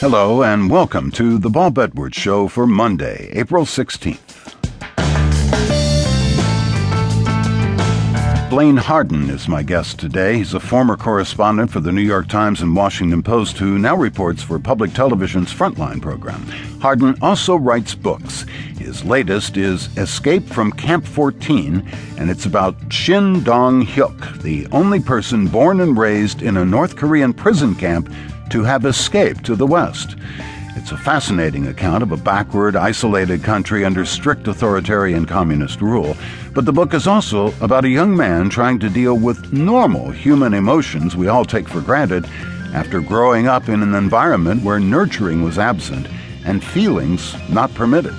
Hello, and welcome to the Bob Edwards Show for Monday, April 16th. Blaine Harden is my guest today. He's a former correspondent for the New York Times and Washington Post who now reports for public television's Frontline program. Harden also writes books. His latest is Escape from Camp 14, and it's about Shin Dong Hyuk, the only person born and raised in a North Korean prison camp to have escaped to the West. It's a fascinating account of a backward, isolated country under strict authoritarian communist rule, but the book is also about a young man trying to deal with normal human emotions we all take for granted after growing up in an environment where nurturing was absent and feelings not permitted.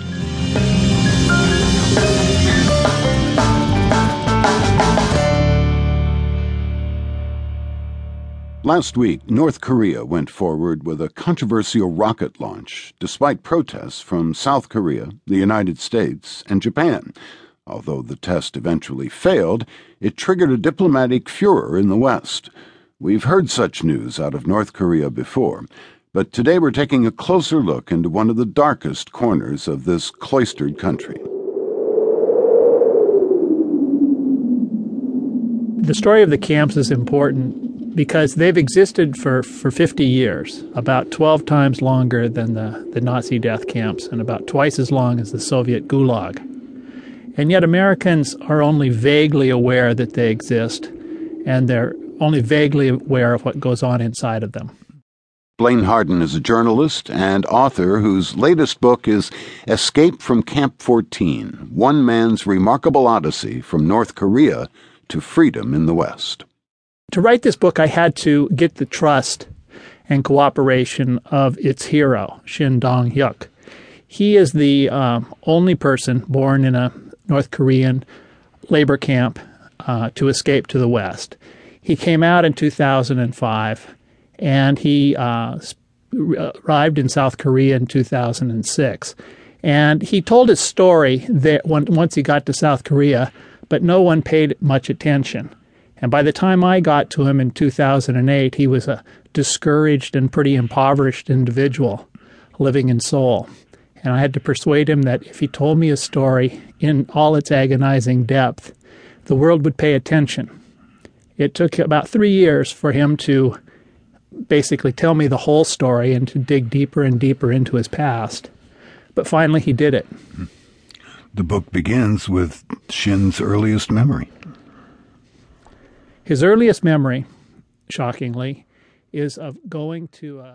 Last week, North Korea went forward with a controversial rocket launch, despite protests from South Korea, the United States, and Japan. Although the test eventually failed, it triggered a diplomatic furor in the West. We've heard such news out of North Korea before, but today we're taking a closer look into one of the darkest corners of this cloistered country. The story of the camps is important because they've existed for, for 50 years, about 12 times longer than the, the Nazi death camps and about twice as long as the Soviet Gulag. And yet Americans are only vaguely aware that they exist, and they're only vaguely aware of what goes on inside of them. Blaine Harden is a journalist and author whose latest book is Escape from Camp 14 One Man's Remarkable Odyssey from North Korea to Freedom in the West to write this book, I had to get the trust and cooperation of its hero, Shin Dong Hyuk. He is the uh, only person born in a North Korean labor camp uh, to escape to the West. He came out in 2005 and he uh, arrived in South Korea in 2006. And he told his story there once he got to South Korea, but no one paid much attention. And by the time I got to him in 2008, he was a discouraged and pretty impoverished individual living in Seoul. And I had to persuade him that if he told me a story in all its agonizing depth, the world would pay attention. It took about three years for him to basically tell me the whole story and to dig deeper and deeper into his past. But finally, he did it. The book begins with Shin's earliest memory. His earliest memory, shockingly, is of going to a